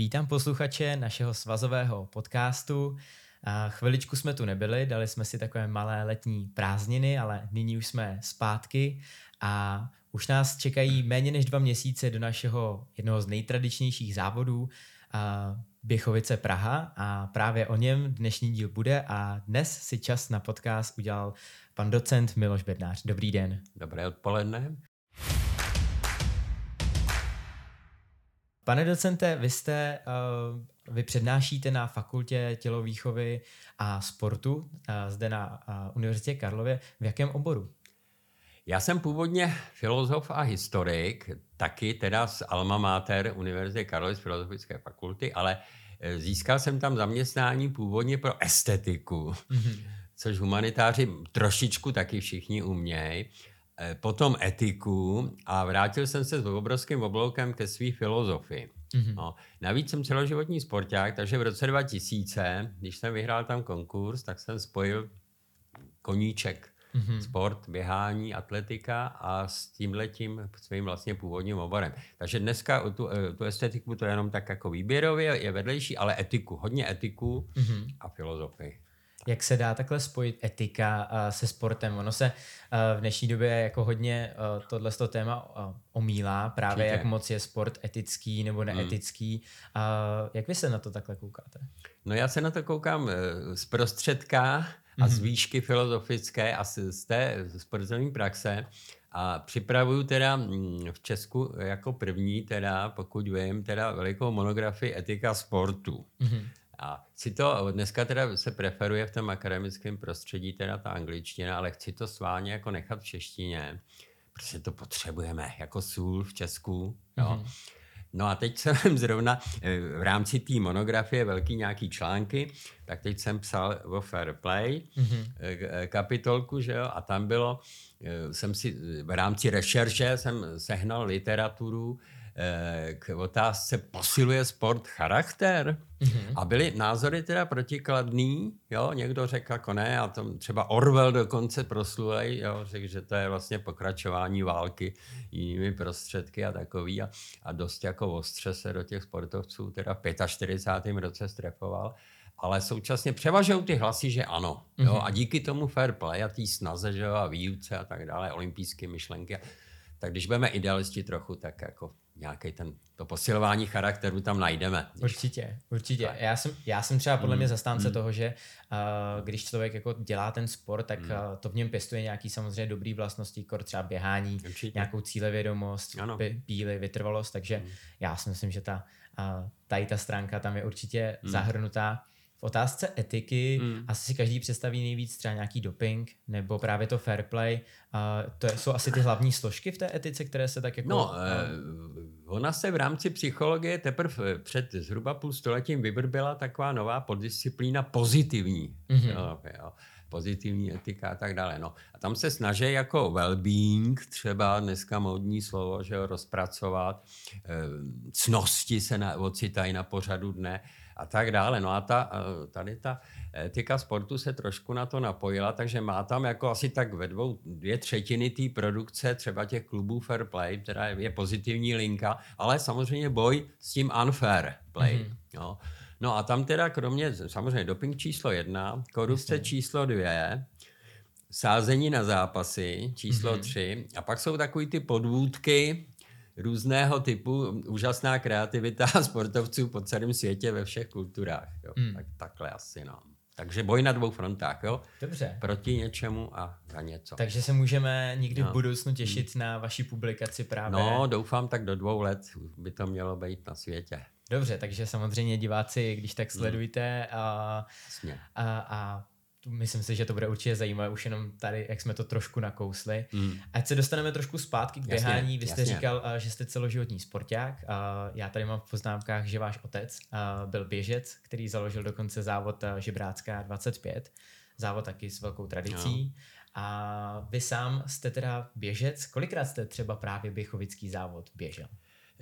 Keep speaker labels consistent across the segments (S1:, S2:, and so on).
S1: Vítám posluchače našeho svazového podcastu. A chviličku jsme tu nebyli, dali jsme si takové malé letní prázdniny, ale nyní už jsme zpátky a už nás čekají méně než dva měsíce do našeho jednoho z nejtradičnějších závodů, Běchovice Praha a právě o něm dnešní díl bude a dnes si čas na podcast udělal pan docent Miloš Bednář. Dobrý den.
S2: Dobré odpoledne.
S1: Pane docente, vy jste, uh, vy přednášíte na fakultě tělovýchovy a sportu uh, zde na uh, Univerzitě Karlově. V jakém oboru?
S2: Já jsem původně filozof a historik, taky teda z Alma Mater Univerzity Karlovy z Filozofické fakulty, ale získal jsem tam zaměstnání původně pro estetiku, mm-hmm. což humanitáři trošičku taky všichni umějí. Eh, potom etiku a vrátil jsem se s obrovským obloukem ke své filozofii. Mm-hmm. No, navíc jsem celoživotní sporták, takže v roce 2000, když jsem vyhrál tam konkurs, tak jsem spojil koníček mm-hmm. sport, běhání, atletika a s tímhletím svým vlastně původním oborem. Takže dneska tu, eh, tu estetiku to je jenom tak jako výběrově, je vedlejší, ale etiku, hodně etiku mm-hmm. a filozofii
S1: jak se dá takhle spojit etika uh, se sportem. Ono se uh, v dnešní době jako hodně uh, tohle téma uh, omílá, právě Určitě. jak moc je sport etický nebo hmm. neetický. Hmm. Uh, jak vy se na to takhle koukáte?
S2: No já se na to koukám uh, z prostředka a z hmm. výšky filozofické a z, té sportovní praxe. A připravuju teda v Česku jako první, teda, pokud vím, teda velikou monografii etika sportu. Mm-hmm. A chci to, dneska teda se preferuje v tom akademickém prostředí teda ta angličtina, ale chci to sválně jako nechat v češtině, protože to potřebujeme jako sůl v Česku. Jo. Mm-hmm. No a teď jsem zrovna eh, v rámci té monografie velký nějaký články, tak teď jsem psal o Fair Play mm-hmm. kapitolku, že jo, a tam bylo, jsem si v rámci rešerše jsem sehnal literaturu, k otázce posiluje sport charakter? Mm-hmm. A byly názory teda protikladný, jo, někdo řekl jako ne, a tom třeba Orwell dokonce proslulej, jo, řekl, že to je vlastně pokračování války jinými prostředky a takový a, a dost jako ostře se do těch sportovců teda v 45. roce strefoval ale současně převažují ty hlasy, že ano. Jo? Mm-hmm. A díky tomu fair play a té snaze že jo, a výuce a tak dále, olympijské myšlenky, tak když budeme idealisti trochu, tak jako nějaký ten, to posilování charakteru tam najdeme.
S1: Určitě, určitě. Já jsem, já jsem třeba podle mm, mě zastánce mm. toho, že uh, když člověk jako dělá ten sport, tak mm. uh, to v něm pěstuje nějaký samozřejmě dobrý vlastnosti, jako třeba běhání, určitě. nějakou cílevědomost, píly, vytrvalost, takže mm. já si myslím, že ta, uh, tady ta stránka tam je určitě mm. zahrnutá. V otázce etiky mm. asi si každý představí nejvíc třeba nějaký doping nebo právě to fair play. Uh, to jsou asi ty hlavní složky v té etice, které se tak jako...
S2: No, uh, ona se v rámci psychologie teprve před zhruba půl stoletím vyvrbila taková nová poddisciplína pozitivní. Mm-hmm. Jo, jo pozitivní etika a tak dále. No. A tam se snaží jako well-being, třeba dneska módní slovo, že jo, rozpracovat, e, cnosti se na, ocitají na pořadu dne a tak dále. No a ta, eh, tady ta etika sportu se trošku na to napojila, takže má tam jako asi tak ve dvou, dvě třetiny té produkce třeba těch klubů fair play, která je pozitivní linka, ale samozřejmě boj s tím unfair play. Mm-hmm. Jo. No a tam teda kromě, samozřejmě doping číslo jedna, korupce Jasně. číslo dvě, sázení na zápasy číslo mm-hmm. tři a pak jsou takový ty podvůdky, různého typu, úžasná kreativita sportovců po celém světě ve všech kulturách. Jo. Mm. Tak, takhle asi, no. Takže boj na dvou frontách, jo?
S1: Dobře.
S2: Proti něčemu a za něco.
S1: Takže se můžeme někdy no. v budoucnu těšit na vaši publikaci právě.
S2: No, doufám, tak do dvou let by to mělo být na světě.
S1: Dobře, takže samozřejmě diváci, když tak sledujte a, a, a myslím si, že to bude určitě zajímavé, už jenom tady, jak jsme to trošku nakousli. Mm. Ať se dostaneme trošku zpátky k běhání. Vy jste jasně. říkal, že jste celoživotní sporták. Já tady mám v poznámkách, že váš otec byl běžec, který založil dokonce závod Žebrácká 25. Závod taky s velkou tradicí. No. A vy sám jste teda běžec. Kolikrát jste třeba právě běchovický závod běžel?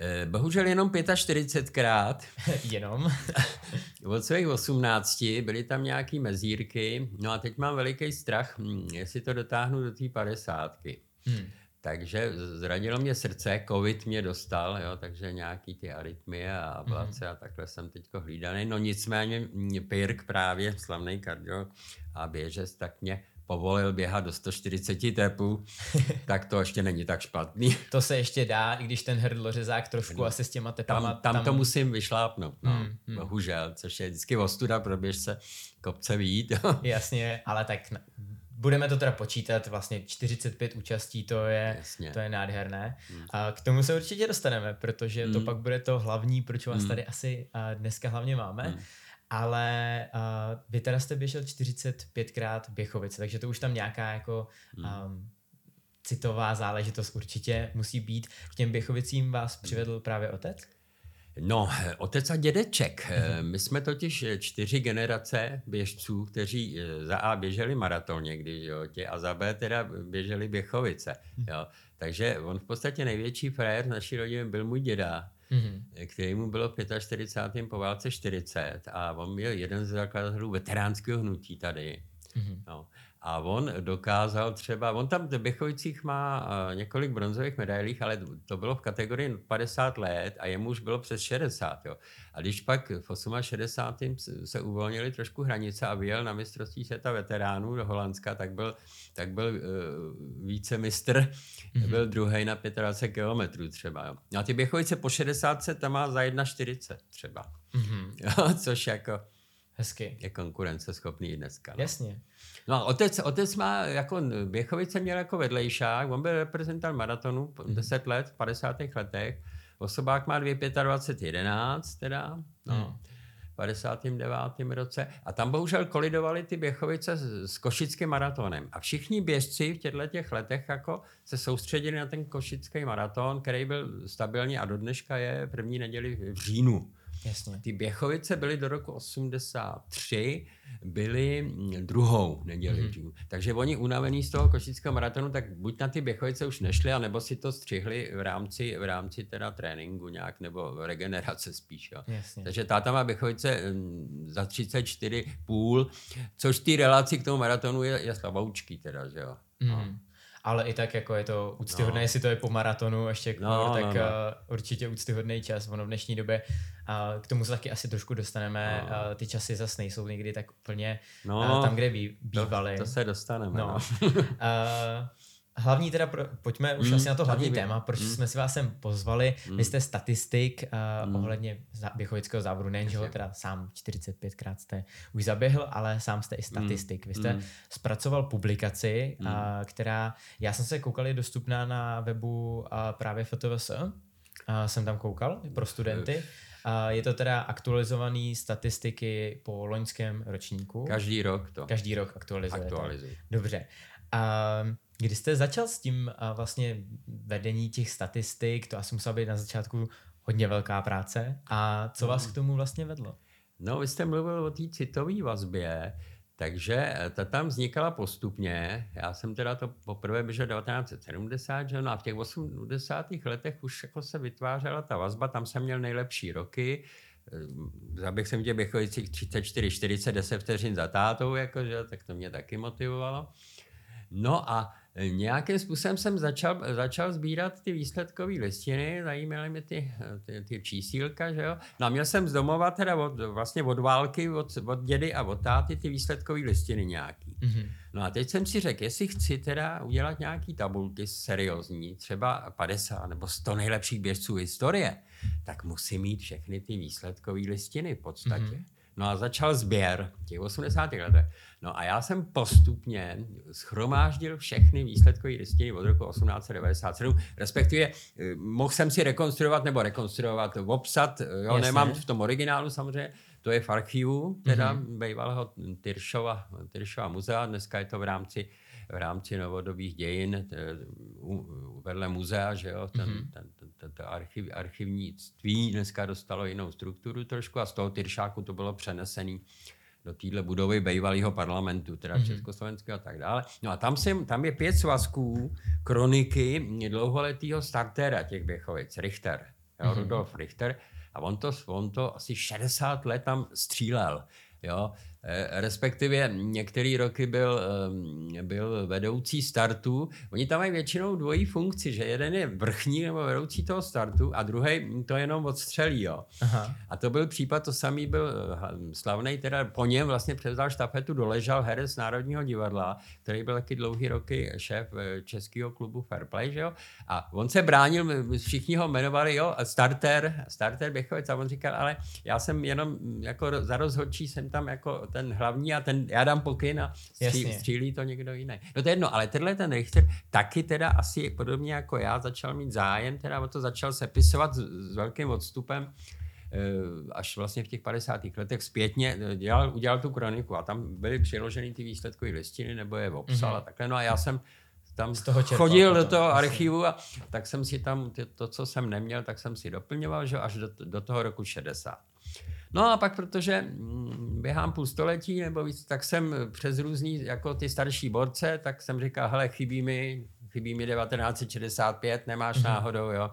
S2: Eh, bohužel jenom 45krát.
S1: jenom?
S2: Od svých 18 byly tam nějaký mezírky, no a teď mám veliký strach, hm, jestli to dotáhnu do té 50. Hmm. takže zranilo mě srdce, covid mě dostal, jo, takže nějaký ty arytmie a ablace mm-hmm. a takhle jsem teďko hlídaný. No nicméně Pirk právě, slavný kardio a běžec, tak mě povolil běhat do 140 tepů, tak to ještě není tak špatný.
S1: To se ještě dá, i když ten hrdlořezák trošku no, asi s těma tepama...
S2: Tam, tam, tam to musím vyšlápnout, no, hmm, hmm. bohužel, což je vždycky ostuda pro běžce kopce výjít.
S1: Jasně, ale tak budeme to teda počítat, vlastně 45 účastí, to je, to je nádherné. Hmm. A k tomu se určitě dostaneme, protože hmm. to pak bude to hlavní, proč vás hmm. tady asi dneska hlavně máme. Hmm. Ale uh, vy teda jste běžel 45krát Běchovice, takže to už tam nějaká jako um, citová záležitost určitě musí být. K těm Běchovicím vás přivedl právě otec?
S2: No, otec a dědeček. My jsme totiž čtyři generace běžců, kteří eh, za A běželi maraton někdy, jo, tě, a za B teda běželi Běchovice. Jo. Takže on v podstatě největší frajer naší rodiny byl můj děda, mm-hmm. který mu bylo v 45. po válce 40 a on byl jeden z zakladatelů veteránského hnutí tady. Mm-hmm. No. A on dokázal třeba, on tam v Běchovicích má několik bronzových medailí, ale to bylo v kategorii 50 let a jemu už bylo přes 60. Jo. A když pak v 68. se uvolnili trošku hranice a vyjel na mistrovství světa veteránů do Holandska, tak byl, tak byl uh, více mistr, mm-hmm. byl druhý na 25 kilometrů třeba. Jo. A ty Běchovice po 60 tam má za 1,40 třeba. Mm-hmm. Jo, což jako
S1: Hezky.
S2: Je konkurenceschopný dneska.
S1: No. Jasně.
S2: No a otec, otec má, jako Běchovice měl jako vedlejšák, on byl reprezentant maratonu mm. 10 let, v 50. letech. Osobák má 2,25, 11 teda, no. Mm. 59. roce. A tam bohužel kolidovaly ty Běchovice s, s košickým maratonem. A všichni běžci v těchto těch letech jako se soustředili na ten košický maraton, který byl stabilní a do dneška je první neděli v říjnu.
S1: Jasně.
S2: Ty Běchovice byly do roku 83, byly druhou neděli. Mm-hmm. Takže oni unavení z toho košického maratonu, tak buď na ty Běchovice už nešli, anebo si to střihli v rámci, v rámci teda tréninku nějak, nebo regenerace spíš. Jo.
S1: Jasně.
S2: Takže táta má Běchovice mm, za 34 půl, což ty relaci k tomu maratonu je, je slaboučký teda, že jo. Mm. No
S1: ale i tak jako je to úctyhodné, no. jestli to je po maratonu ještě no, tak no, no. Uh, určitě úctyhodný čas. Ono v dnešní době uh, k tomu se taky asi trošku dostaneme. No. Uh, ty časy zase nejsou někdy tak úplně no, uh, tam, kde bí, bývaly.
S2: To, to se dostaneme. No.
S1: no. uh, Hlavní teda, pro, pojďme už mm, asi na to hlavní téma, proč mm. jsme si vás sem pozvali. Mm. Vy jste statistik uh, mm. ohledně běchovického závodu, nejen, že ho teda sám 45krát jste už zaběhl, ale sám jste i statistik. Vy jste mm. zpracoval publikaci, mm. uh, která, já jsem se koukal, je dostupná na webu uh, právě FTVS, uh, jsem tam koukal pro studenty. Je to teda aktualizovaný statistiky po loňském ročníku.
S2: Každý rok to.
S1: Každý rok aktualizujete. Aktualizuj. Dobře. Uh, Kdy jste začal s tím uh, vlastně vedení těch statistik, to asi musela být na začátku hodně velká práce. A co vás k tomu vlastně vedlo?
S2: No, vy jste mluvil o té citové vazbě, takže eh, ta tam vznikala postupně. Já jsem teda to poprvé běžel 1970, že? No a v těch 80. letech už jako se vytvářela ta vazba, tam jsem měl nejlepší roky. Eh, Zaběh jsem tě běchojících 34, 40, 10 vteřin za tátou, jakože, tak to mě taky motivovalo. No a Nějakým způsobem jsem začal, začal sbírat ty výsledkové listiny, zajímaly mě ty, ty, ty čísílka, že jo. No a měl jsem z domova teda od, vlastně od války, od, od dědy a od táty ty výsledkové listiny nějaký. Mm-hmm. No a teď jsem si řekl, jestli chci teda udělat nějaký tabulky seriózní, třeba 50 nebo 100 nejlepších běžců historie, tak musím mít všechny ty výsledkové listiny v podstatě. Mm-hmm. No a začal sběr těch 80. letech. No a já jsem postupně schromáždil všechny výsledkové listiny od roku 1897, respektive eh, mohl jsem si rekonstruovat nebo rekonstruovat, obsat, jo, Jasně. nemám v tom originálu samozřejmě, to je v archivu, teda mm-hmm. bývalého Tyršova, Tyršova muzea, dneska je to v rámci v rámci novodobých dějin vedle muzea, že jo, ten, mm-hmm. ten, ten, ten, ten archiv, archivnictví dneska dostalo jinou strukturu trošku a z toho Tyršáku to bylo přenesený do téhle budovy bývalého parlamentu, teda mm-hmm. československého a tak dále. No a tam, jsem, tam je pět svazků kroniky dlouholetého startéra těch Běchovic, Richter, jo, mm-hmm. Rudolf Richter, a on to, on to asi 60 let tam střílel. Jo? Eh, respektive některé roky byl, ehm, byl vedoucí startu. Oni tam mají většinou dvojí funkci, že jeden je vrchní nebo vedoucí toho startu a druhý to jenom odstřelí. Jo. Aha. A to byl případ, to samý byl eh, slavný, teda po něm vlastně převzal štafetu, doležal herec Národního divadla, který byl taky dlouhý roky šéf eh, českého klubu Fairplay, že jo? A on se bránil, všichni ho jmenovali, jo, starter, starter Běchovec a on říkal, ale já jsem jenom jako za rozhodčí jsem tam jako ten hlavní a ten, já dám pokyn a stří, střílí to někdo jiný. No to je jedno, ale tenhle ten Richter taky teda asi podobně jako já začal mít zájem, teda o to začal sepisovat s, s velkým odstupem eh, až vlastně v těch 50. letech zpětně eh, dělal, udělal tu kroniku a tam byly přiloženy ty výsledkové listiny nebo je obsal mm-hmm. a takhle. No a já jsem tam z toho chodil potom, do toho archivu a tak jsem si tam to, co jsem neměl, tak jsem si doplňoval, že až do, do toho roku 60. No a pak, protože mm, běhám půl století nebo víc, tak jsem přes různý, jako ty starší borce, tak jsem říkal, hele, chybí mi, chybí mi 1965, nemáš mm-hmm. náhodou, jo.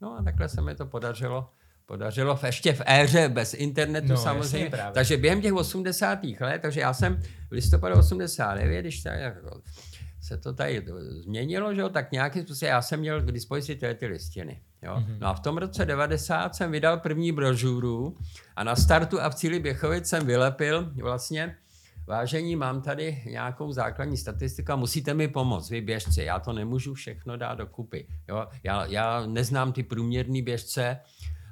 S2: No a takhle se mi to podařilo podařilo v, ještě v éře bez internetu no, samozřejmě. Jasně, takže během těch 80. let, takže já jsem v listopadu 89, když tak, jako, se to tady změnilo, že jo, tak nějaký způsob já jsem měl k dispozici ty listiny. Jo? Mm-hmm. No a v tom roce 90 jsem vydal první brožuru a na startu a v cíli Běchovic jsem vylepil vlastně Vážení, mám tady nějakou základní statistiku a musíte mi pomoct, vy běžci. Já to nemůžu všechno dát dokupy. Jo? Já, já neznám ty průměrný běžce,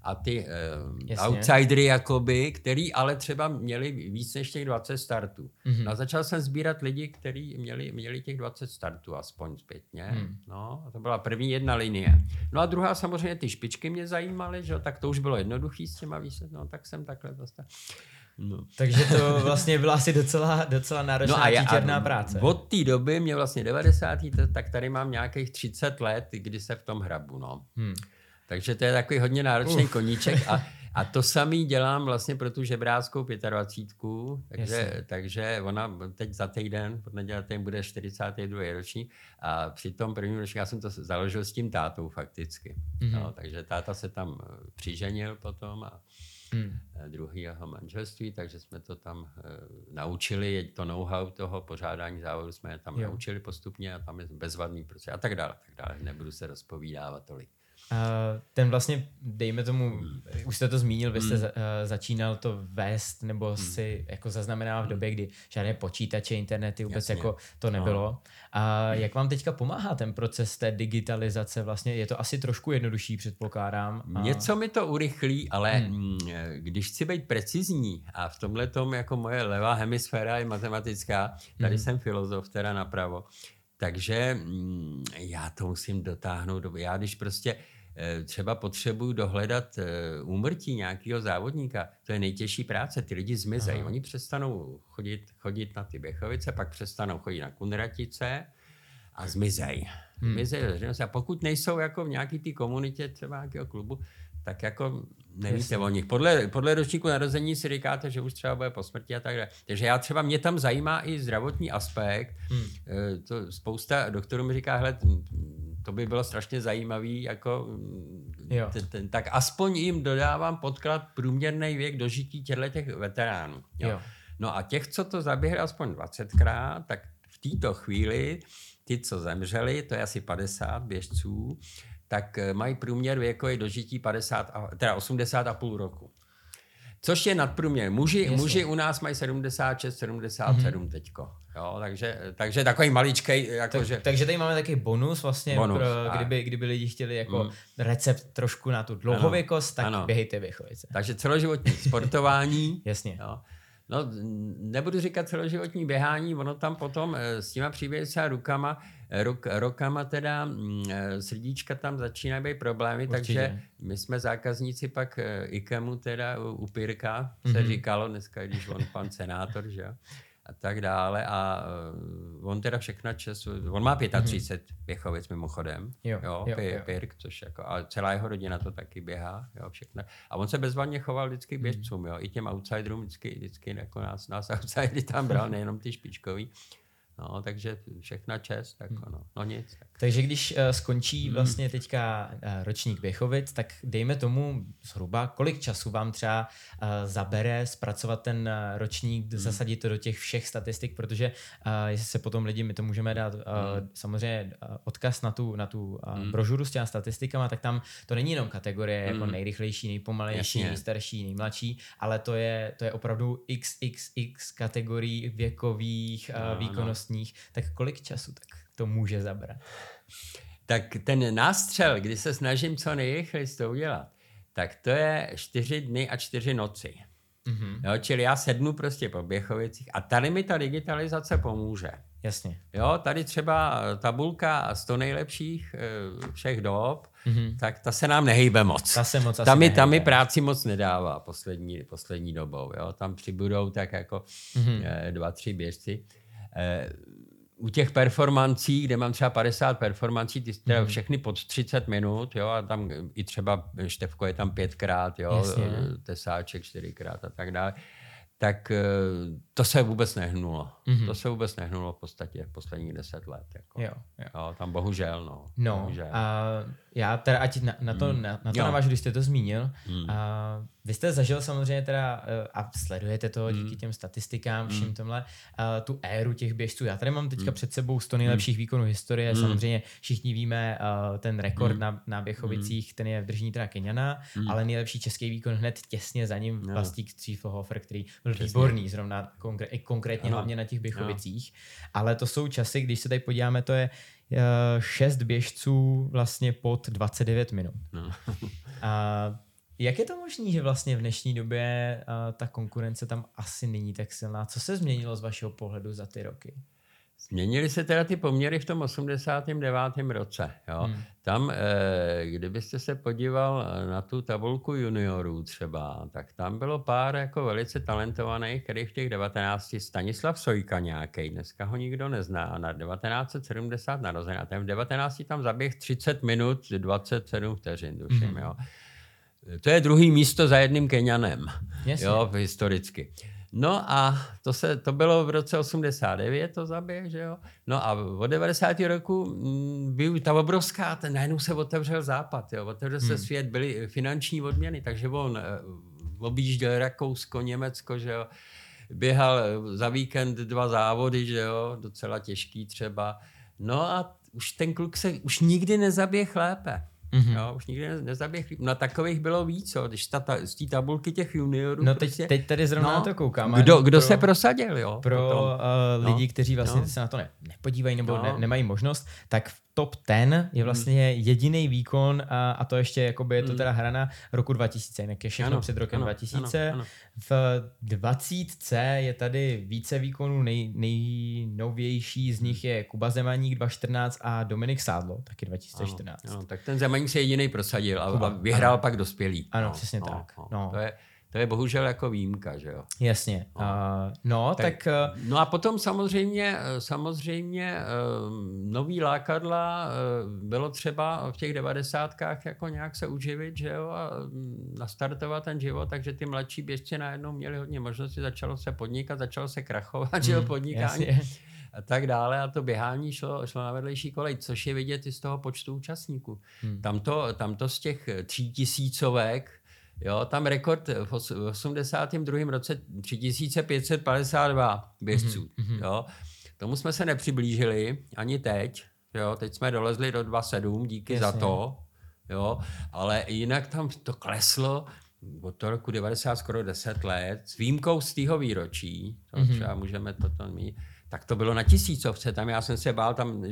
S2: a ty uh, outsidery jakoby, který ale třeba měli víc než těch 20 startů. Mm-hmm. No a začal jsem sbírat lidi, kteří měli, měli těch 20 startů aspoň zpětně. Mm. No, a to byla první jedna linie. No a druhá samozřejmě ty špičky mě zajímaly, že tak to už bylo jednoduchý s těma výsledky, no tak jsem takhle dostal.
S1: No. Takže to vlastně byla asi docela, docela náročná no a já, a práce.
S2: Od té doby, mě vlastně 90. tak tady mám nějakých 30 let, kdy se v tom hrabu. No. Hmm. Takže to je takový hodně náročný Uf. koníček a, a to samý dělám vlastně pro tu žebráckou 25. Takže, takže ona teď za týden, pod nedělem bude 42. roční a při tom prvním ročníku já jsem to založil s tím tátou fakticky. Mm-hmm. No, takže táta se tam eh, přiženil potom a mm. druhý jeho manželství, takže jsme to tam uh, naučili, to know-how toho pořádání závodu jsme je tam jo. naučili postupně a tam je bezvadný prostě a tak dále, tak dále. Nebudu se rozpovídávat tolik.
S1: Uh, ten vlastně, dejme tomu, už jste to zmínil, vy jste hmm. za, uh, začínal to vést nebo hmm. si jako zaznamenal v hmm. době, kdy žádné počítače, internety vůbec Jasně. jako to no. nebylo. A uh, jak vám teďka pomáhá ten proces té digitalizace? Vlastně je to asi trošku jednodušší, předpokládám.
S2: A... Něco mi to urychlí, ale hmm. když chci být precizní a v tomhle tom jako moje levá hemisféra je matematická, tady hmm. jsem filozof, teda napravo, takže mm, já to musím dotáhnout. Já když prostě Eh, třeba potřebuju dohledat eh, úmrtí nějakého závodníka, to je nejtěžší práce, ty lidi zmizejí. Aha. Oni přestanou chodit, chodit na ty Běchovice, pak přestanou chodit na Kunratice a zmizejí. Hmm. zmizejí a pokud nejsou jako v nějaké té komunitě třeba nějakého klubu, tak jako nevíte o nich. Podle, podle ročníku narození si říkáte, že už třeba bude po smrti a tak dále. Takže já třeba, mě tam zajímá i zdravotní aspekt. Hmm. Eh, to spousta doktorů mi říká, hele, to by bylo strašně zajímavý, jako, jo. Ten, ten, tak aspoň jim dodávám podklad průměrný věk dožití těchto těch veteránů. Jo. Jo. No a těch, co to zaběhli aspoň 20krát, tak v této chvíli ty, co zemřeli, to je asi 50 běžců, tak eh, mají průměr věkový dožití 50, teda 80 a půl roku. Což je nadprůměr. Muži, muži u nás mají 76, 77 mm-hmm. teďko. Jo, takže, takže takový maličkej. Jako tak,
S1: že... Takže tady máme takový bonus vlastně, bonus, pro, kdyby, kdyby lidi chtěli jako mm. recept trošku na tu dlouhověkost, tak ano. běhejte Běchovice.
S2: Takže celoživotní sportování.
S1: Jasně. Jo.
S2: No, nebudu říkat celoživotní běhání, ono tam potom eh, s těma příběhy a rukama, eh, ruk, rokama teda mm, eh, srdíčka tam začínají být problémy, Určitě. takže my jsme zákazníci pak IKEMu teda u Pirka, se mm-hmm. říkalo dneska, když on pan senátor, že jo a tak dále. A uh, on teda všechna čas, on má 35 mm-hmm. běchovic mimochodem, jo, jo, jo, jo. Pirk, což jako, a celá jeho rodina to taky běhá, jo, všechno. A on se bezvadně choval vždycky k mhm. běžcům, jo, i těm outsiderům vždycky, vždycky jako nás, nás outsidery tam bral, nejenom ty špičkový. No, takže všechna čest, tak hmm. no, no nic. Tak.
S1: Takže když uh, skončí hmm. vlastně teďka uh, ročník Běchovic, tak dejme tomu zhruba, kolik času vám třeba uh, zabere zpracovat ten uh, ročník, hmm. zasadit to do těch všech statistik, protože uh, jestli se potom lidi, my to můžeme dát uh, hmm. samozřejmě uh, odkaz na tu, na tu uh, hmm. brožuru s těma statistikama, tak tam to není jenom kategorie jako hmm. jako nejrychlejší, nejpomalejší, Jasně. nejstarší, nejmladší, ale to je, to je opravdu XXX kategorií věkových, uh, výkonnostních. Tak kolik času tak to může zabrat?
S2: Tak ten nástřel, kdy se snažím co nejrychleji to udělat, tak to je čtyři dny a čtyři noci. Mm-hmm. Jo, čili já sednu prostě po Běchovicích a tady mi ta digitalizace pomůže.
S1: Jasně.
S2: Jo, tady třeba tabulka 100 nejlepších eh, všech dob, mm-hmm. tak ta se nám nehejbe moc.
S1: Ta se moc
S2: tam, mi, tam mi práci moc nedává poslední, poslední dobou. Jo. Tam přibudou tak jako mm-hmm. dva, tři běžci. U těch performancí, kde mám třeba 50 performancí, ty teda mm. všechny pod 30 minut, jo, a tam i třeba Števko je tam pětkrát, jo, Jasně, Tesáček čtyřikrát a tak dále tak eh, to se vůbec nehnulo. Mm-hmm. To se vůbec nehnulo v podstatě posledních deset let. Jako. Jo, jo. jo, tam bohužel, no.
S1: No,
S2: bohužel.
S1: a já teda, ať na, na to, mm. na, na to navážu, když jste to zmínil, mm. a vy jste zažil samozřejmě teda, eh, a sledujete to mm. díky těm statistikám, vším mm. tomhle, uh, tu éru těch běžců. Já tady mám teďka mm. před sebou 100 nejlepších mm. výkonů historie, mm. samozřejmě všichni víme uh, ten rekord mm. na, na Běchovicích, mm. ten je v držení teda Keniana, mm. ale nejlepší český výkon hned těsně za ním no. Vlastík který byl Přesně. výborný zrovna konkr- i konkrétně ano. hlavně na těch Běchovicích. No. Ale to jsou časy, když se tady podíváme, to je šest běžců vlastně pod 29 minut. No. A jak je to možné, že vlastně v dnešní době uh, ta konkurence tam asi není tak silná? Co se změnilo z vašeho pohledu za ty roky?
S2: Změnily se teda ty poměry v tom 89. roce. Jo. Hmm. Tam, eh, kdybyste se podíval na tu tabulku juniorů třeba, tak tam bylo pár jako velice talentovaných, který v těch 19. Stanislav Sojka nějaký, dneska ho nikdo nezná, na 1970 narozený. A ten v 19. tam zaběh 30 minut, 27 vteřin, duším. Hmm. Jo. To je druhý místo za jedným Kenianem, jo, historicky. No a to, se, to bylo v roce 89, to zaběh, že jo. No a od 90. roku mm, byl ta obrovská, ten najednou se otevřel západ, jo. Otevřel se hmm. svět, byly finanční odměny, takže on eh, objížděl Rakousko, Německo, že jo. Běhal eh, za víkend dva závody, že jo, docela těžký třeba. No a už ten kluk se už nikdy nezaběh lépe. Mm-hmm. Jo, už nikdy nezaběh. Na takových bylo víc, jo. když ta, ta, z té tabulky těch juniorů.
S1: No teď, prostě, teď tady zrovna no, na to koukám.
S2: Kdo, kdo pro, se prosadil, jo?
S1: Pro uh, lidi, no, kteří vlastně no. se na to ne, nepodívají nebo no. ne, nemají možnost, tak v top 10 je vlastně hmm. jediný výkon a, a to ještě jakoby je to hmm. teda hrana roku 2000, jinak je všechno ano, před rokem ano, 2000. Ano, ano. V 20 je tady více výkonů, nej, nejnovější z nich je Kuba Zemaník 2014 a Dominik Sádlo, taky 2014.
S2: Ano, ano, tak ten Zemaník se jediný prosadil a, Kuba, a vyhrál ano. pak dospělý.
S1: Ano, no, přesně no, tak.
S2: No, no. To je, to je bohužel jako výjimka, že jo.
S1: Jasně. No, uh, no tak, tak...
S2: Uh, no a potom samozřejmě, samozřejmě uh, nový lákadla uh, bylo třeba v těch devadesátkách jako nějak se uživit, že jo, a nastartovat ten život, takže ty mladší běžci najednou měli hodně možností, začalo se podnikat, začalo se krachovat, mm, že jo, hmm, podnikání. Jasně. A tak dále a to běhání šlo, šlo na vedlejší kolej, což je vidět i z toho počtu účastníků. Hmm. Tam, to, tam to z těch tří tisícovek Jo, tam rekord v 82. roce 3552 běžců. Mm-hmm. Jo. Tomu jsme se nepřiblížili ani teď. Jo. Teď jsme dolezli do 2,7, díky Jasně. za to. Jo. Ale jinak tam to kleslo od toho roku 90 skoro 10 let, s výjimkou z tého výročí, to mm-hmm. třeba můžeme toto mít, tak to bylo na tisícovce. Tam já jsem se bál, tam,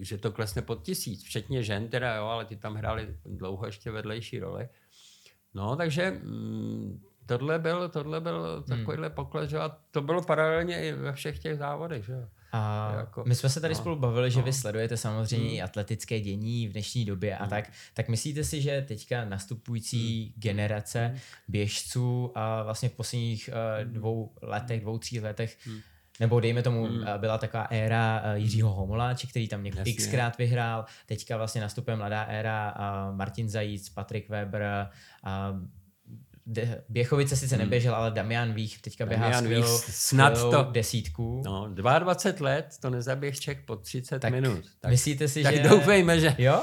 S2: že to klesne pod tisíc, včetně žen teda, jo, ale ty tam hráli dlouho ještě vedlejší roli. No, takže mm, tohle byl, tohle byl takovýhle hmm. pokles, že? a to bylo paralelně i ve všech těch závodech. Že?
S1: A jako, my jsme se tady no, spolu bavili, že no. vy sledujete samozřejmě hmm. atletické dění v dnešní době a hmm. tak. Tak myslíte si, že teďka nastupující hmm. generace hmm. běžců a vlastně v posledních uh, dvou letech, dvou, tří letech hmm nebo dejme tomu, hmm. Eh, byla taková éra uh, Jiřího Homoláče, který tam několik xkrát vyhrál. Teďka vlastně nastupuje mladá éra uh, Martin Zajíc, Patrik Weber, de, Běchovice sice hmm. neběžel, ale Damian Vích teďka běhá Damian skvělou, Vích,
S2: snad to,
S1: desítku.
S2: No, 22 let, to nezaběh po 30 tak minut.
S1: Tak, myslíte si,
S2: tak
S1: že...
S2: Tak doufejme, že...
S1: Jo?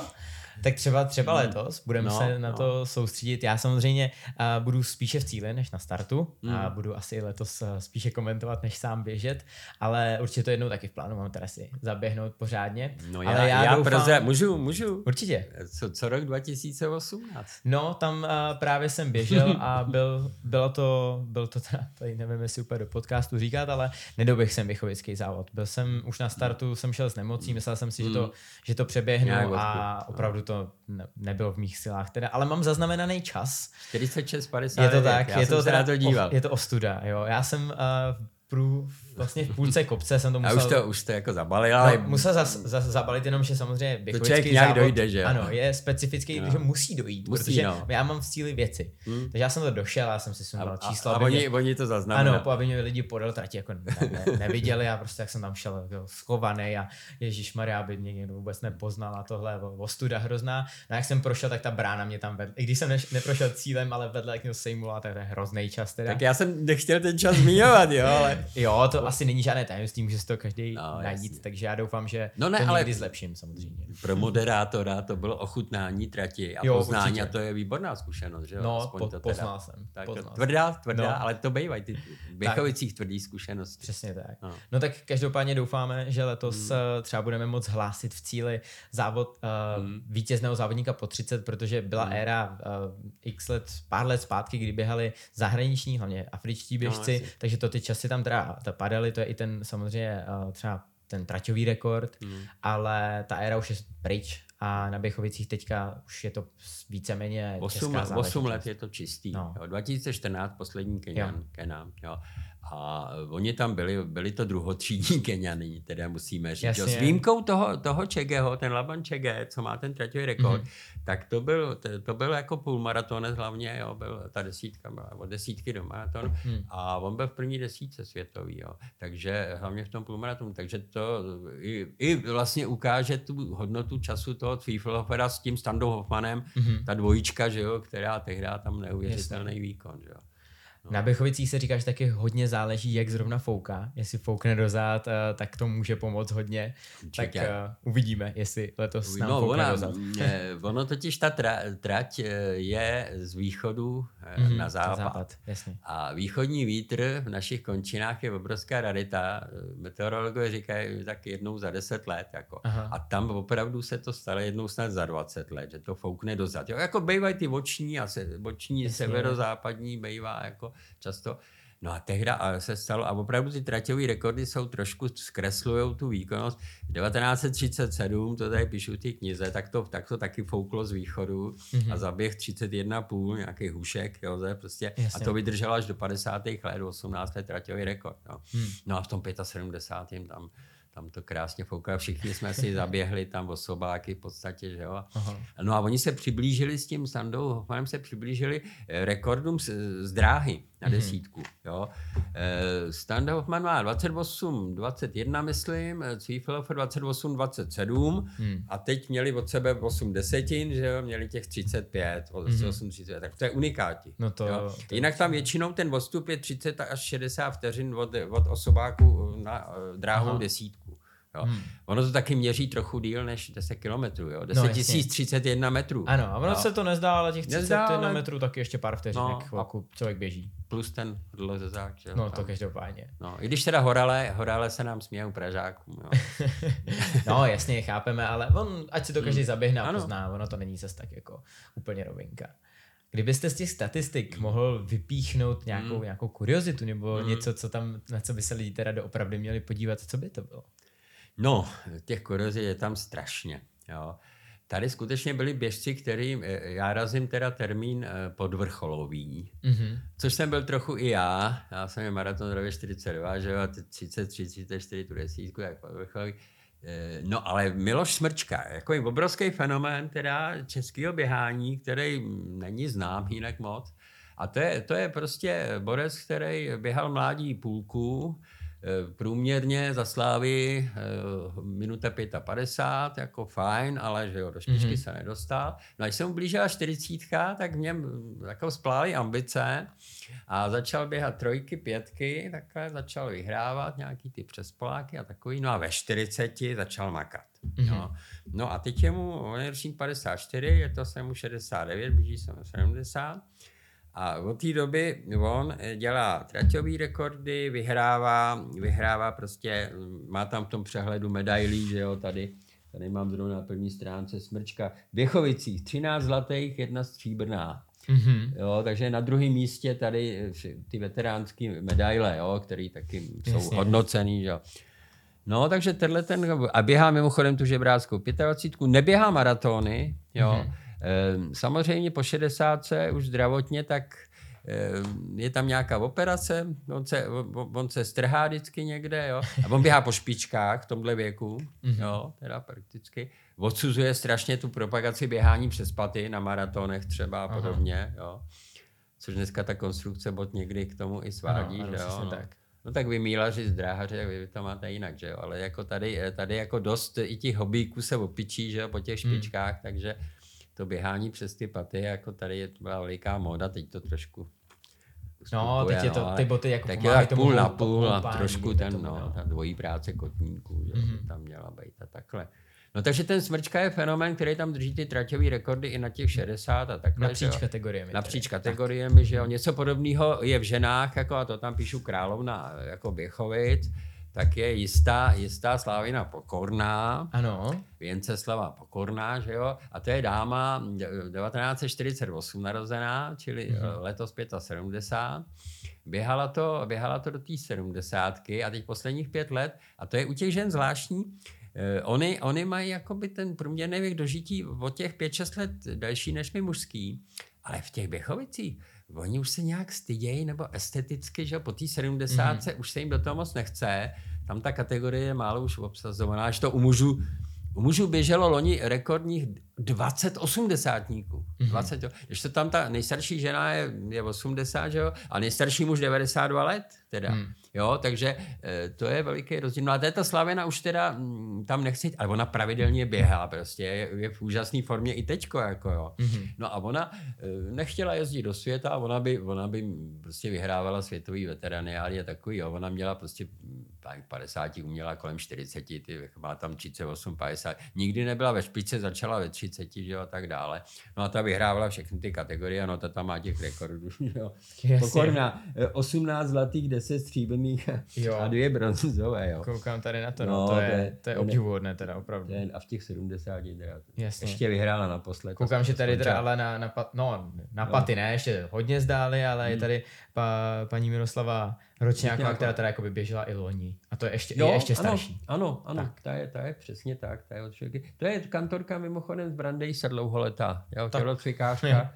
S1: Tak třeba třeba hmm. letos budeme no, se na no. to soustředit. Já samozřejmě uh, budu spíše v cíli než na startu hmm. a budu asi letos uh, spíše komentovat než sám běžet, ale určitě to jednou taky v plánu mám teda si zaběhnout pořádně.
S2: No já, ale já, já doufám... proze, můžu, můžu.
S1: Určitě.
S2: Co, co rok 2018?
S1: No, tam uh, právě jsem běžel a byl, bylo to, byl to teda, tady nevím, jestli úplně do podcastu říkat, ale nedoběh jsem běchovický závod. Byl jsem už na startu, jsem šel s nemocí, myslel jsem si, hmm. že, to, hmm. že to přeběhnu a opravdu to ne, nebylo v mých silách teda, ale mám zaznamenaný čas.
S2: 46,50.
S1: Je to tak,
S2: já
S1: je to,
S2: teda, to díval.
S1: O, je to ostuda, jo. Já jsem uh, prů, vlastně v půlce kopce jsem to musel...
S2: A už to, už to jako zabalil, ale...
S1: No, musel zas, zas, zabalit jenom, že samozřejmě
S2: běchovický nějak
S1: závod,
S2: dojde, že
S1: Ano, je specifický, no. že musí dojít, musí, protože no. já mám v cíli věci. Hmm. Takže já jsem to došel, já jsem si sundal číslo.
S2: A, a oni, mě, oni to zaznamenali.
S1: Ano, aby mě lidi podal trati jako ne, ne, neviděli a prostě jak jsem tam šel jako schovaný a Ježíš Maria, aby mě někdo vůbec nepoznal a tohle ostuda hrozná. No jak jsem prošel, tak ta brána mě tam vedla. I když jsem ne, neprošel cílem, ale vedle jak sejmul a to je hrozný čas teda.
S2: Tak já jsem nechtěl ten čas zmiňovat, jo, ale...
S1: jo, to asi není žádné tajemství, může si to každý no, najít, jasně. takže já doufám, že no ne, to ale zlepším samozřejmě.
S2: Pro moderátora to bylo ochutnání trati a jo, poznání určitě. a to je výborná zkušenost, že
S1: No, po, to poznal jsem.
S2: Tak,
S1: poznal
S2: tvrdá, tvrdá, no. ale to bývají ty Běchovicích tvrdý zkušenosti.
S1: Přesně tak. No. no tak každopádně doufáme, že letos hmm. Eh, třeba budeme moc hlásit v cíli závod uh, hmm. vítězného závodníka po 30, protože byla hmm. éra uh, x let, pár let zpátky, kdy běhali zahraniční, hlavně afričtí běžci, no, takže to ty časy tam teda padaly, to je i ten samozřejmě uh, třeba ten traťový rekord, mm. ale ta éra už je pryč a na Běchovicích teďka už je to víceméně 8,
S2: 8 let je to čistý. No. Jo, 2014 poslední Kenian, Kena, jo. A oni tam byli, byli to druhotřídní Keniany, teda musíme říct. Jo, s výjimkou toho, toho Čegeho, ten Laban Čege, co má ten traťový rekord, mm-hmm. tak to byl, to, to byl jako půlmaratonec hlavně, jo, byl, ta desítka byla od desítky do maratonu mm. a on byl v první desítce světový, jo, takže hlavně v tom půlmaratonu, takže to i, i vlastně ukáže tu hodnotu času toho Twiefelhofera s tím Standou Hoffmanem, mm-hmm. ta dvojička, že jo, která tehdy tam neuvěřitelný výkon, že jo.
S1: No. Na Běchovicích se říkáš taky hodně záleží, jak zrovna fouká. Jestli foukne dozad, eh, tak to může pomoct hodně. Určitě. Tak uh, uvidíme, jestli letos nám no, foukne ona, dozad.
S2: ono totiž ta tra, trať eh, je z východu mm-hmm, na západ. západ
S1: jasně.
S2: A východní vítr v našich končinách je obrovská rarita. Meteorologové říkají tak jednou za deset let. Jako. A tam opravdu se to stalo jednou snad za 20 let, že to foukne dozad. Jo, jako bývají ty boční a se, boční jasně. severozápadní bývá jako často. No a tehda se stalo, a opravdu ty traťové rekordy jsou trošku, zkreslují tu výkonnost. 1937, to tady píšu ty knize, tak to, tak to taky fouklo z východu mm-hmm. a zaběh 31,5, nějaký hušek, jo, prostě, a to vydrželo až do 50. let, 18 let traťový rekord. No. Mm. no a v tom 75. tam tam to krásně fouká, všichni jsme si zaběhli tam osobáky v podstatě, že jo. Aha. No a oni se přiblížili s tím Sandou Hoffmanem se přiblížili eh, rekordům z, z dráhy na mhm. desítku, jo. E, Standa Hoffman má 28, 21, myslím, Zwieffelhofer 28, 27 hmm. a teď měli od sebe 8 desetin, že jo, měli těch 35, 8, hmm. 30, tak to je unikáti.
S1: No to, jo.
S2: to Jinak tam většinou ten odstup je 30 až 60 vteřin od, od osobáku na uh, dráhovou desítku. Jo. Hmm. Ono to taky měří trochu díl než 10 kilometrů, jo. 10 no, 31 metrů.
S1: Ano, a ono jo. se to nezdá, ale těch 31 nezdá, metrů taky ještě pár vteřinek no, chvilku člověk běží.
S2: Plus ten
S1: že jo. No, to každopádně.
S2: No, i když teda horale, horale se nám smějou Pražákům, jo.
S1: no, jasně, chápeme, ale on, ať si to každý hmm. zaběhne a pozná, ono to není zase tak jako úplně rovinka. Kdybyste z těch statistik mohl vypíchnout nějakou, hmm. nějakou kuriozitu nebo hmm. něco, co tam, na co by se lidi teda doopravdy měli podívat, co by to bylo?
S2: No, těch korozí je tam strašně. Jo. Tady skutečně byli běžci, který, eh, já razím teda termín eh, podvrcholový, mm-hmm. což jsem byl trochu i já. Já jsem je maraton 42, že jo, 33, 34, tu desítku, jak podvrcholový. Eh, no ale Miloš Smrčka, jako je obrovský fenomén teda českého běhání, který není znám jinak moc. A to je, to je prostě borec, který běhal mládí půlku, průměrně za Slávy minuta 55, jako fajn, ale že jo, do špičky mm-hmm. se nedostal. No a když jsem blížila 40, tak mě jako splály ambice a začal běhat trojky, pětky, takhle začal vyhrávat nějaký ty přespoláky a takový. No a ve 40 začal makat. Mm-hmm. No. no a teď je mu, on je ročník 54, je to se mu 69, blíží se mu 70. A od té doby on dělá traťové rekordy, vyhrává, vyhrává prostě, má tam v tom přehledu medailí, že jo, tady, tady mám zrovna na první stránce smrčka. V Běchovicích 13 zlatých, jedna stříbrná. Mm-hmm. Jo, takže na druhém místě tady ty veteránské medaile, jo, které taky jsou Jasně. hodnocený. Jo. No, takže tenhle ten, a běhá mimochodem tu žebráckou 25, neběhá maratony, jo. Mm-hmm. E, samozřejmě po 60 už zdravotně, tak e, je tam nějaká operace, on se, on se strhá vždycky někde, jo. A on běhá po špičkách v tomhle věku, mm-hmm. jo, teda prakticky. Odsuzuje strašně tu propagaci běhání přes paty na maratonech třeba a podobně, jo. Což dneska ta konstrukce bot někdy k tomu i svádí, ano, ano, jo. No. Tak. No tak vy mílaři z dráhaře, jak vy to máte jinak, že jo? Ale jako tady, tady jako dost i těch hobíků se opičí, že jo, po těch hmm. špičkách, hmm. takže to běhání přes ty paty, jako tady je byla veliká móda, teď to trošku
S1: No, teď je to, no, ty boty jako
S2: tak je půl na půl a trošku ten, no, ta dvojí práce kotníků, že mm-hmm. tam měla být a takhle. No takže ten smrčka je fenomén, který tam drží ty traťové rekordy i na těch 60 a takhle.
S1: Napříč kategoriemi.
S2: Napříč kategoriemi, tak. že jo. Něco podobného je v ženách, jako a to tam píšu královna jako Běchovic, tak je jistá, jistá Slávina Pokorná.
S1: Ano.
S2: Věnceslava Pokorná, že jo. A to je dáma 1948 narozená, čili mm-hmm. letos 75. Běhala to, běhala to do té 70. a teď posledních pět let, a to je u těch žen zvláštní, Uh, oni, oni mají jakoby ten průměrný věk dožití o těch 5-6 let delší než my mužský, ale v těch Běchovicích, oni už se nějak stydějí nebo esteticky, že po té 70 mm. už se jim do toho moc nechce, tam ta kategorie je málo už obsazovaná, že to u mužů u mužů běželo loni rekordních 20 osmdesátníků. Mm-hmm. 20, když to tam ta nejstarší žena je, je 80, že jo? a nejstarší muž 92 let teda. Mm. Jo, takže e, to je veliký rozdíl. No a této Slavena už teda mm, tam nechci, ale ona pravidelně běhá prostě, je, v úžasné formě i teďko, jako jo. Mm-hmm. No a ona e, nechtěla jezdit do světa ona by, ona by prostě vyhrávala světový veteraniály a takový, jo. Ona měla prostě 50 uměla kolem 40, ty, má tam 38, 50. Nikdy nebyla ve špičce, začala ve 30, že jo, a tak dále. No a ta vyhrávala všechny ty kategorie, no ta tam má těch rekordů, jo. Pokorná, 18 zlatých, 10 stříbrných jo. a dvě bronzové, jo.
S1: Koukám tady na to, no, no to, je, to je obdivuhodné teda opravdu.
S2: Ten, a v těch 70 teda, Jasně. ještě vyhrála naposled.
S1: Koukám, že tady teda ale na, na, no, na paty no. ne, ještě hodně zdáli, ale hmm. je tady pa, paní Miroslava Ročňáková, která teda jako by běžela i loni. A to je ještě, jo, je ještě starší.
S2: Ano, ano, tak. Ta, je, ta je přesně tak. Ta je od to je kantorka mimochodem z Brandejsa dlouholetá. Jo, tělocvikářka.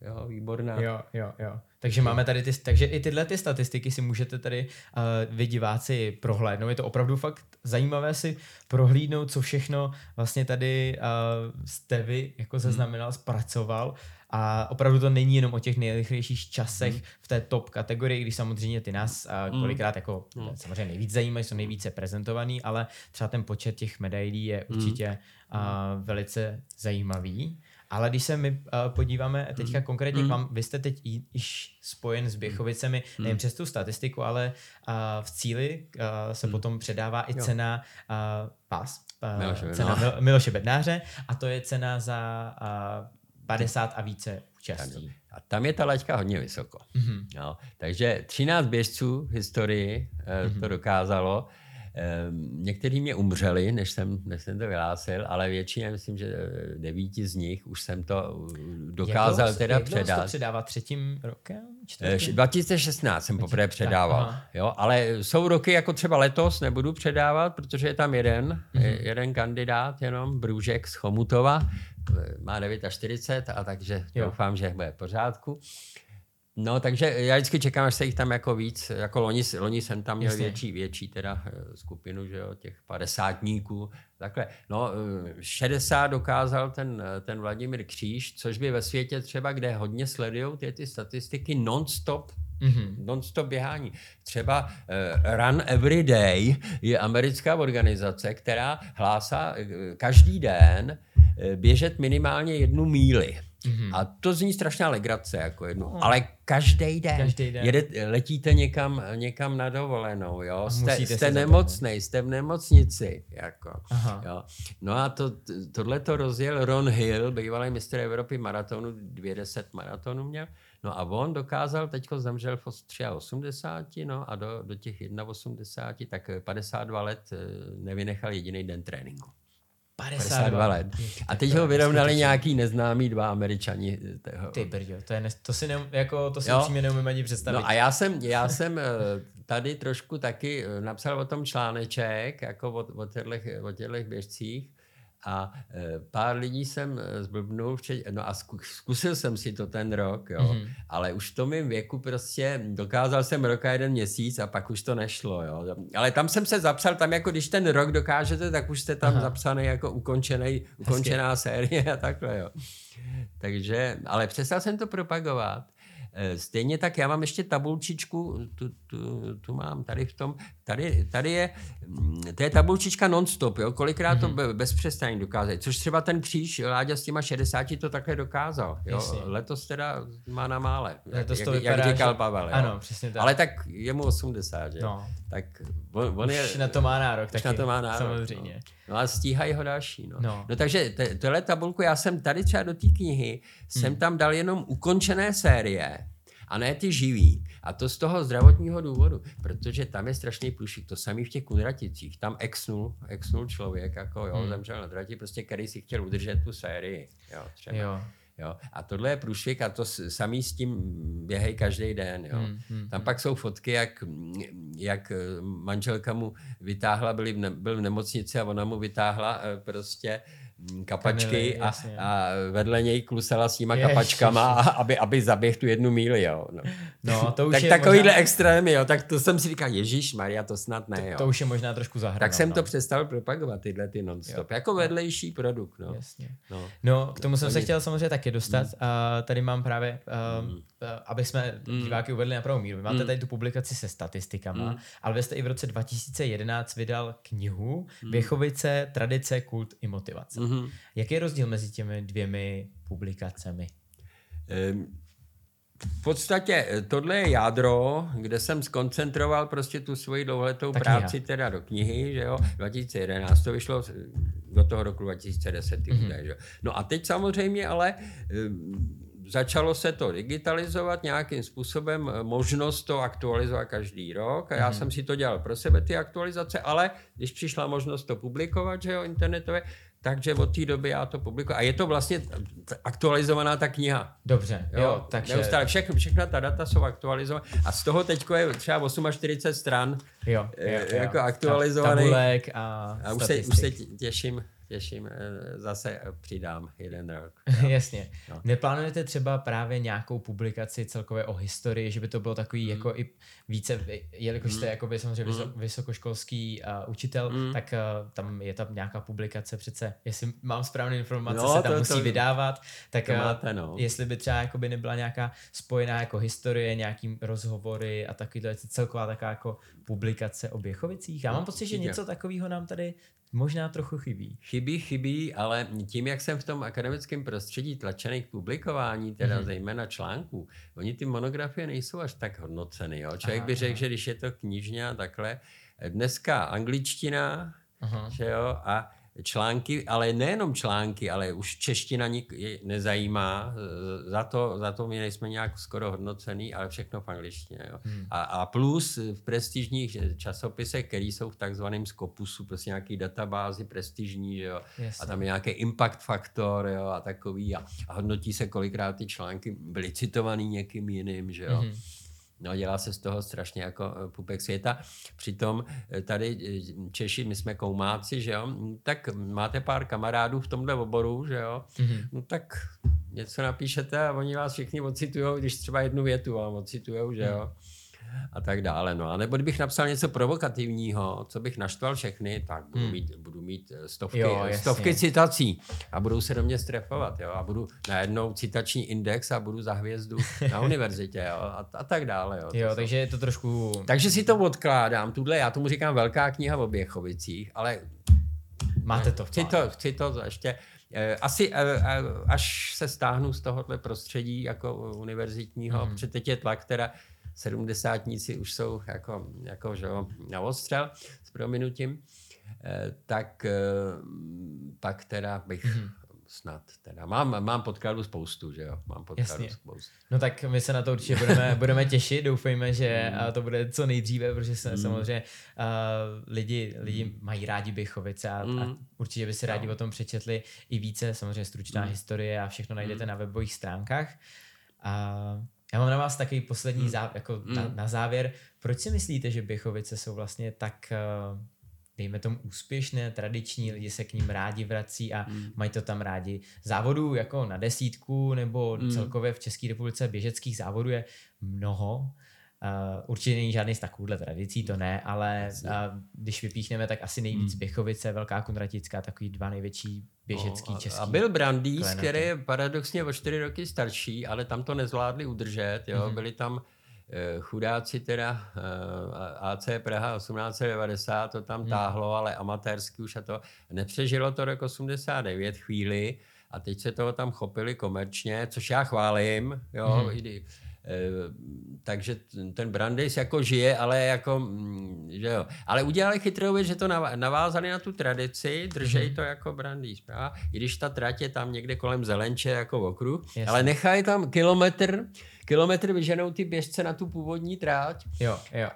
S2: Jo, výborná.
S1: Jo, jo, jo. Takže máme tady ty, takže i tyhle ty statistiky si můžete tady uh, vy diváci prohlédnout. Je to opravdu fakt zajímavé si prohlídnout, co všechno vlastně tady uh, jste vy jako hmm. zaznamenal, zpracoval a opravdu to není jenom o těch nejrychlejších časech mm. v té top kategorii, když samozřejmě ty nás mm. kolikrát jako mm. samozřejmě nejvíc zajímají, jsou nejvíce prezentovaný, ale třeba ten počet těch medailí je hmm. určitě mm. uh, velice zajímavý. Ale když se my uh, podíváme teďka mm. konkrétně mm. k vám, vy jste teď již spojen s Běchovicemi, mm. nejen přes tu statistiku, ale uh, v cíli uh, se mm. potom předává i jo. cena uh, PAS, uh, Miloše, cena no. Miloše Bednáře a to je cena za uh, 50 a více účastí.
S2: A tam je ta laťka hodně vysoko. Mm-hmm. No, takže 13 běžců v historii mm-hmm. to dokázalo. Ehm, někteří mě umřeli, než jsem, než jsem to vyhlásil, ale většině, myslím, že devíti z nich už jsem to dokázal jak teda jak předat. To
S1: předává třetím rokem?
S2: Čtvrtým? 2016 jsem poprvé předával, jo, ale jsou roky jako třeba letos nebudu předávat, protože je tam jeden, mm-hmm. jeden kandidát jenom, Brůžek z Chomutova, má 49 a takže jo. doufám, že bude v pořádku. No, takže já vždycky čekám, až se jich tam jako víc, jako loni, loni jsem tam měl větší, větší teda eh, skupinu, že jo, těch padesátníků, takhle. No, 60 eh, dokázal ten, eh, ten Vladimír Kříž, což by ve světě třeba, kde hodně sledují ty, ty statistiky, non-stop Mm-hmm. Non-stop běhání. Třeba uh, Run Every Day je americká organizace, která hlásá uh, každý den běžet minimálně jednu míli. Mm-hmm. A to zní strašná legrace, jako jednu. Oh. Ale každý den, každý den. Jede, letíte někam, někam na dovolenou, jo? Jste, jste nemocný, jste v nemocnici, jako. Aha. Jo? No a to, tohle to rozjel Ron Hill, bývalý mistr Evropy maratonu, 210 maratonů měl. No a on dokázal, teďko zemřel v 83, no a do, do těch 81, tak 52 let eh, nevynechal jediný den tréninku. 52 let. A teď ho vyrovnali nějaký neznámý dva američani.
S1: Toho. Ty brďo, to, je ne, to si, ne, jako, to si upřímně neumím ani představit.
S2: No a já jsem, já jsem eh, tady trošku taky eh, napsal o tom článeček, jako o, o těchto běžcích. A e, pár lidí jsem e, zblbnul, včet, no a zkusil jsem si to ten rok, jo, mm-hmm. ale už v tom mým věku prostě dokázal jsem roka jeden měsíc a pak už to nešlo, jo. Ale tam jsem se zapsal, tam jako když ten rok dokážete, tak už jste tam Aha. zapsaný jako ukončený, ukončená série a takhle, jo. Takže, ale přestal jsem to propagovat stejně tak já mám ještě tabulčičku, tu, tu, tu mám tady v tom, tady, tady je, mm, to je tabulčička non-stop, jo, kolikrát mm-hmm. to mhm. bez přestání dokázat, což třeba ten kříž Láďa s těma 60 to takhle dokázal, jo, Jasně. letos teda má na mále, letos jak, to vypadá, jak říkal že... Pavel, jo.
S1: Ano, přesně tak.
S2: Ale tak je mu 80, že? No. Tak
S1: on, on je... Už na to má nárok taky,
S2: na to má nárok,
S1: samozřejmě.
S2: No. No a stíhají ho další, no. No, no takže tohle tabulku, já jsem tady třeba do té knihy, hmm. jsem tam dal jenom ukončené série, a ne ty živý. A to z toho zdravotního důvodu, protože tam je strašný průšvih. To samý v těch kunraticích. Tam exnul, exnul člověk, jako jo, hmm. zemřel na drati, prostě který si chtěl udržet tu sérii. Jo, třeba. Jo. Jo. A tohle je průšvih a to samý s tím běhej každý den. Jo. Hmm, hmm, Tam hmm. pak jsou fotky, jak, jak manželka mu vytáhla, byli byl v nemocnici a ona mu vytáhla eh, prostě kapačky a, a vedle něj klusala s těma kapačkama, aby, aby zaběh tu jednu míli, jo. No, no to už tak je takovýhle možná... extrémy, jo, tak to jsem si říkal, Ježíš Maria, to snad ne, jo.
S1: To, to už je možná trošku zahranou.
S2: Tak jsem no. to přestal propagovat, tyhle ty non-stop, jo. jako vedlejší produkt, no.
S1: Jasně. No, no k tomu jsem se chtěl samozřejmě taky dostat. Hmm. A tady mám právě, um, hmm. aby jsme hmm. diváky uvedli na pravou míru. Vy máte hmm. tady tu publikaci se statistikama, hmm. ale vy jste i v roce 2011 vydal knihu hmm. Věchovice, tradice, kult i motivace. Hmm. Mm-hmm. Jaký je rozdíl mezi těmi dvěmi publikacemi?
S2: V podstatě eh, tohle je jádro, kde jsem skoncentroval prostě tu svoji dlouholetou Ta práci teda do knihy, že jo, 2011 to vyšlo do toho roku 2010 ty mm-hmm. že No a teď samozřejmě ale začalo se to digitalizovat nějakým způsobem, eh, možnost to aktualizovat každý rok a já mm-hmm. jsem si to dělal pro sebe ty aktualizace, ale když přišla možnost to publikovat, že jo, internetové, takže od té doby já to publikuji. A je to vlastně aktualizovaná ta kniha.
S1: Dobře, jo, jo takže...
S2: Neustále všechno, všechna ta data jsou aktualizovaná. A z toho teď je třeba 48 stran
S1: jo, jo,
S2: jo, jako aktualizovaný.
S1: Tabulek a,
S2: a už, se, už se těším těším, eh, zase přidám jeden rok.
S1: Jasně. No. Neplánujete třeba právě nějakou publikaci celkově o historii, že by to bylo takový mm. jako i více, jelikož jste mm. jako samozřejmě mm. vysokoškolský uh, učitel, mm. tak uh, tam je tam nějaká publikace přece, jestli mám správné informace, no, se tam to, musí to, vydávat, tak to máte, no. jestli by třeba by nebyla nějaká spojená jako historie, nějaký rozhovory a takovýhle celková taková jako publikace o Běchovicích. Já mám pocit, že něco takového nám tady možná trochu chybí.
S2: Chybí, chybí, ale tím, jak jsem v tom akademickém prostředí tlačený k publikování, teda mm-hmm. zejména článků, oni ty monografie nejsou až tak hodnoceny. Jo? Člověk aha, by řekl, že když je to knižně a takhle, dneska angličtina, aha. že jo, a články, ale nejenom články, ale už čeština nik nezajímá, za to, za to my nejsme nějak skoro hodnocený, ale všechno v angličtině. Jo. Hmm. A, a plus v prestižních časopisech, které jsou v takzvaném skopusu, prostě nějaký databázy prestižní, jo, a tam je nějaký impact faktor jo, a takový a, a hodnotí se kolikrát ty články byly citovaný někým jiným, že jo. Hmm. No, dělá se z toho strašně jako eh, pupek světa. Přitom eh, tady eh, Češi, my jsme koumáci, že jo, tak máte pár kamarádů v tomhle oboru, že jo, mm-hmm. no tak něco napíšete a oni vás všichni ocitujou, když třeba jednu větu vám ocitujou, že jo. A tak dále. No. A nebo kdybych napsal něco provokativního, co bych naštval všechny, tak budu hmm. mít, budu mít eh, stovky, jo, stovky citací a budou se do mě strefovat. Jo. A budu najednou citační index a budu za hvězdu na univerzitě jo. A, a tak dále. Jo,
S1: jo takže je to trošku...
S2: Takže si to odkládám. Tuhle, já tomu říkám velká kniha o Běchovicích, ale
S1: Máte to
S2: v chci to, chci to ještě Eh, asi eh, eh, až se stáhnu z tohohle prostředí jako univerzitního, mm. protože teď je tlak, teda sedmdesátníci už jsou jako, jako že jo, na ostřel s prominutím, tak pak teda bych mm snad. Teda. Mám, mám podkladů spoustu, že jo? Mám podkladů spoustu.
S1: No tak my se na to určitě budeme, budeme těšit. Doufejme, že mm. to bude co nejdříve, protože se, mm. samozřejmě uh, lidi, lidi mají rádi Bychovice a, mm. a určitě by si rádi no. o tom přečetli i více. Samozřejmě stručná mm. historie a všechno najdete mm. na webových stránkách. A já mám na vás takový poslední mm. zá, jako mm. na, na závěr. Proč si myslíte, že Bychovice jsou vlastně tak uh, dejme tomu úspěšné, tradiční, lidi se k ním rádi vrací a mm. mají to tam rádi. Závodů jako na desítku nebo mm. celkově v České republice běžeckých závodů je mnoho. Uh, určitě není žádný z takovýchhle tradicí, to ne, ale uh, když vypíchneme, tak asi nejvíc mm. Běchovice, Velká Kunratická, takový dva největší běžecký no, český.
S2: A byl Brandýs, který je paradoxně o čtyři roky starší, ale tam to nezvládli udržet, jo, mm. byli tam Eh, chudáci teda eh, AC Praha 1890 to tam hmm. táhlo, ale amatérsky už a to nepřežilo to rok 89 chvíli a teď se toho tam chopili komerčně, což já chválím, jo, hmm. i, takže ten Brandeis jako žije, ale jako, mm, že jo. Ale udělali chytrou věc, že to navázali na tu tradici, držej hmm. to jako Brandeis, i když ta trať je tam někde kolem Zelenče jako okruh, Jasně. ale nechají tam kilometr, kilometr vyženou ty běžce na tu původní tráť.
S1: Jo, jo.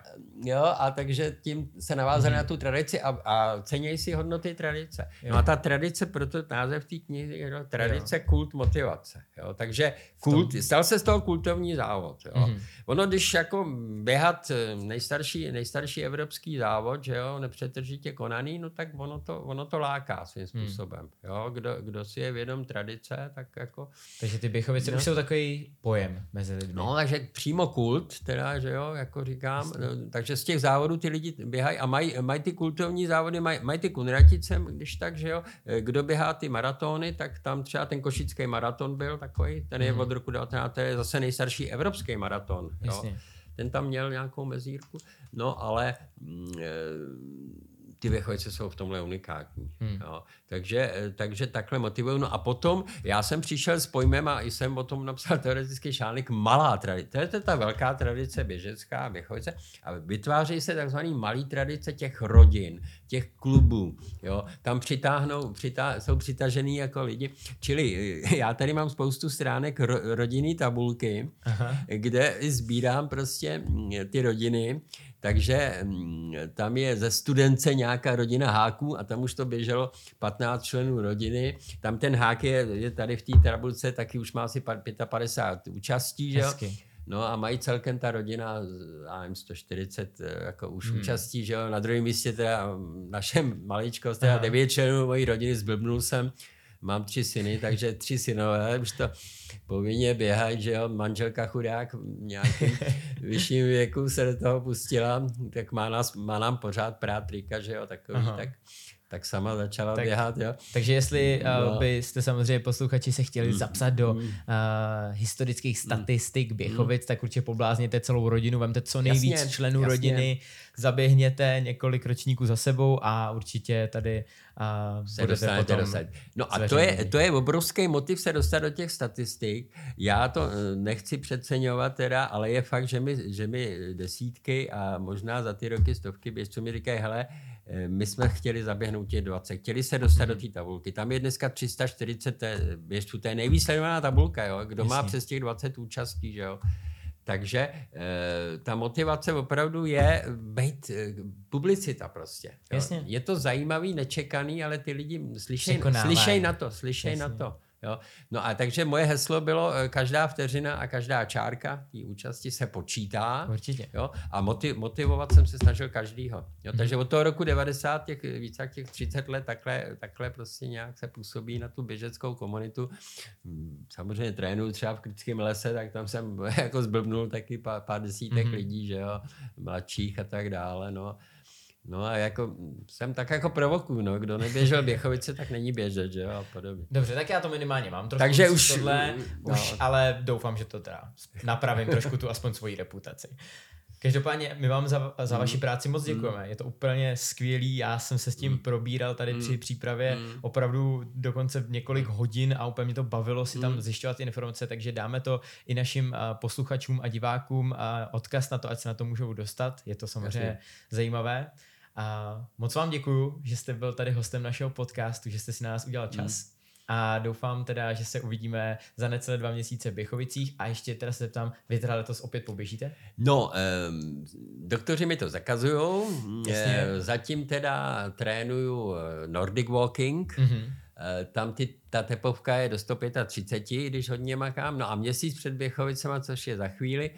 S2: Jo, a takže tím se navázali mm. na tu tradici a, a cenějí si hodnoty tradice. Jo. No a ta tradice, proto název té knihy je tradice, jo. kult, motivace. Jo, takže kult, stal se z toho kultovní závod. Jo. Mm. Ono, když jako běhat eh, nejstarší, nejstarší evropský závod, že jo, nepřetržitě konaný, no tak ono to, ono to láká svým mhm. způsobem. Mm. Jo, kdo, kdo si je vědom tradice, tak jako...
S1: Takže ty Běchovice no. už jsou takový pojem mezi lidmi.
S2: No, takže přímo kult, teda, že jo, jako říkám, no, takže z těch závodů ty lidi běhají a mají, mají ty kultovní závody, mají, mají ty kunratice, když tak, že jo, kdo běhá ty maratony, tak tam třeba ten košický maraton byl takový, ten je mm. od roku 19, to je zase nejstarší evropský maraton, jo. Ten tam měl nějakou mezírku, no ale mm, ty Věchovice jsou v tomhle unikátní. Hmm. Jo. Takže, eh, takže takhle motivují. No a potom já jsem přišel s pojmem a jsem o tom napsal teoretický šálnik malá tradice. To je to ta velká tradice běžecká Věchovice. A vytváří se takzvaný malý tradice těch rodin, těch klubů. Jo. Tam přitáhnou, přitá, jsou přitažený jako lidi. Čili eh, já tady mám spoustu stránek ro, rodinný tabulky, Aha. kde sbírám prostě mm, ty rodiny takže mm, tam je ze studence nějaká rodina háků a tam už to běželo 15 členů rodiny. Tam ten hák je, je tady v té tabulce, taky už má asi 55 účastí, že? No a mají celkem ta rodina, já 140 eh, jako už hmm. účastí, že jo? Na druhém místě teda naše maličkost, teda devět členů mojí rodiny, zblbnul jsem, mám tři syny, takže tři synové, už to povinně běhají, že jo, manželka chudák v nějakém vyšším věku se do toho pustila, tak má, nás, má nám pořád prát trika, že jo, takový, Aha. tak tak sama začala tak, běhat, jo.
S1: Takže jestli no. uh, byste samozřejmě posluchači se chtěli mm. zapsat do uh, historických mm. statistik mm. Běchovic, tak určitě poblázněte celou rodinu, vemte co nejvíc jasně, členů jasně. rodiny, zaběhněte několik ročníků za sebou a určitě tady uh, se budete potom dostat.
S2: No a to je, to je obrovský motiv se dostat do těch statistik. Já to eh, nechci přeceňovat teda, ale je fakt, že mi, že mi desítky a možná za ty roky stovky běžců mi říkají, hele, Eh, my jsme chtěli zaběhnout těch 20, chtěli se dostat do té tabulky. Tam je dneska 340 běžců, to je nejvíc sledovaná tabulka, jo? kdo Jasně. má přes těch 20 účastí. Že jo? Takže e, ta motivace opravdu je být e, publicita prostě. Jo? Jasně. Je to zajímavý, nečekaný, ale ty lidi slyšejí slyšej na to, slyšejí na to. Jo? No a takže moje heslo bylo, eh, každá vteřina a každá čárka té účasti se počítá.
S1: Určitě.
S2: Jo? A motiv, motivovat jsem se snažil každýho. Jo? Mm. Takže od toho roku 90, těch, více jak těch 30 let, takhle, takhle prostě nějak se působí na tu běžeckou komunitu. Hm, samozřejmě trénuju třeba v kritickém lese, tak tam jsem jako zblbnul taky pár, pár desítek mm. lidí, že jo, mladších a tak dále. No. No a jako jsem tak jako provokuju, no. Kdo neběžel Běchovice, tak není běžet, že jo, a podobně.
S1: Dobře, tak já to minimálně mám trošku
S2: Takže už,
S1: tohle, no. už, ale doufám, že to teda napravím trošku tu aspoň svoji reputaci. Každopádně my vám za, za vaši mm. práci moc mm. děkujeme. Je to úplně skvělý. Já jsem se s tím mm. probíral tady při přípravě opravdu dokonce několik hodin a úplně mě to bavilo si tam zjišťovat informace, takže dáme to i našim posluchačům a divákům a odkaz na to, ať se na to můžou dostat. Je to samozřejmě Jasně. zajímavé. A moc vám děkuju, že jste byl tady hostem našeho podcastu, že jste si na nás udělal čas. Mm. A doufám teda, že se uvidíme za necelé dva měsíce v Běchovicích. A ještě teda se zeptám, vy teda letos opět poběžíte?
S2: No, um, doktoři mi to zakazují. Zatím teda trénuju eh, Nordic Walking. Mm-hmm. Tam ty, ta tepovka je do 135, když hodně makám. No a měsíc před Běchovicema, což je za chvíli,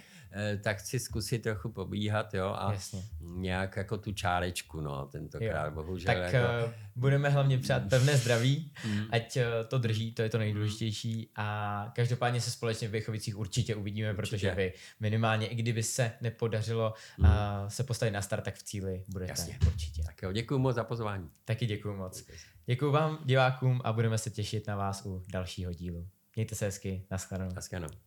S2: tak chci zkusit trochu pobíhat, jo, a Jasně. nějak jako tu čárečku, no, tentokrát, jo. bohužel.
S1: Tak
S2: jako...
S1: uh, budeme hlavně přát pevné zdraví, mm. ať uh, to drží, to je to nejdůležitější a každopádně se společně v Věchovicích určitě uvidíme, určitě. protože vy minimálně, i kdyby se nepodařilo mm. uh, se postavit na start, tak v cíli budete Jasně. určitě.
S2: Tak jo, děkuji moc za pozvání.
S1: Taky děkuji moc. Děkuji vám, divákům, a budeme se těšit na vás u dalšího dílu. Mějte se hezky, naschledanou.
S2: Naschledanou.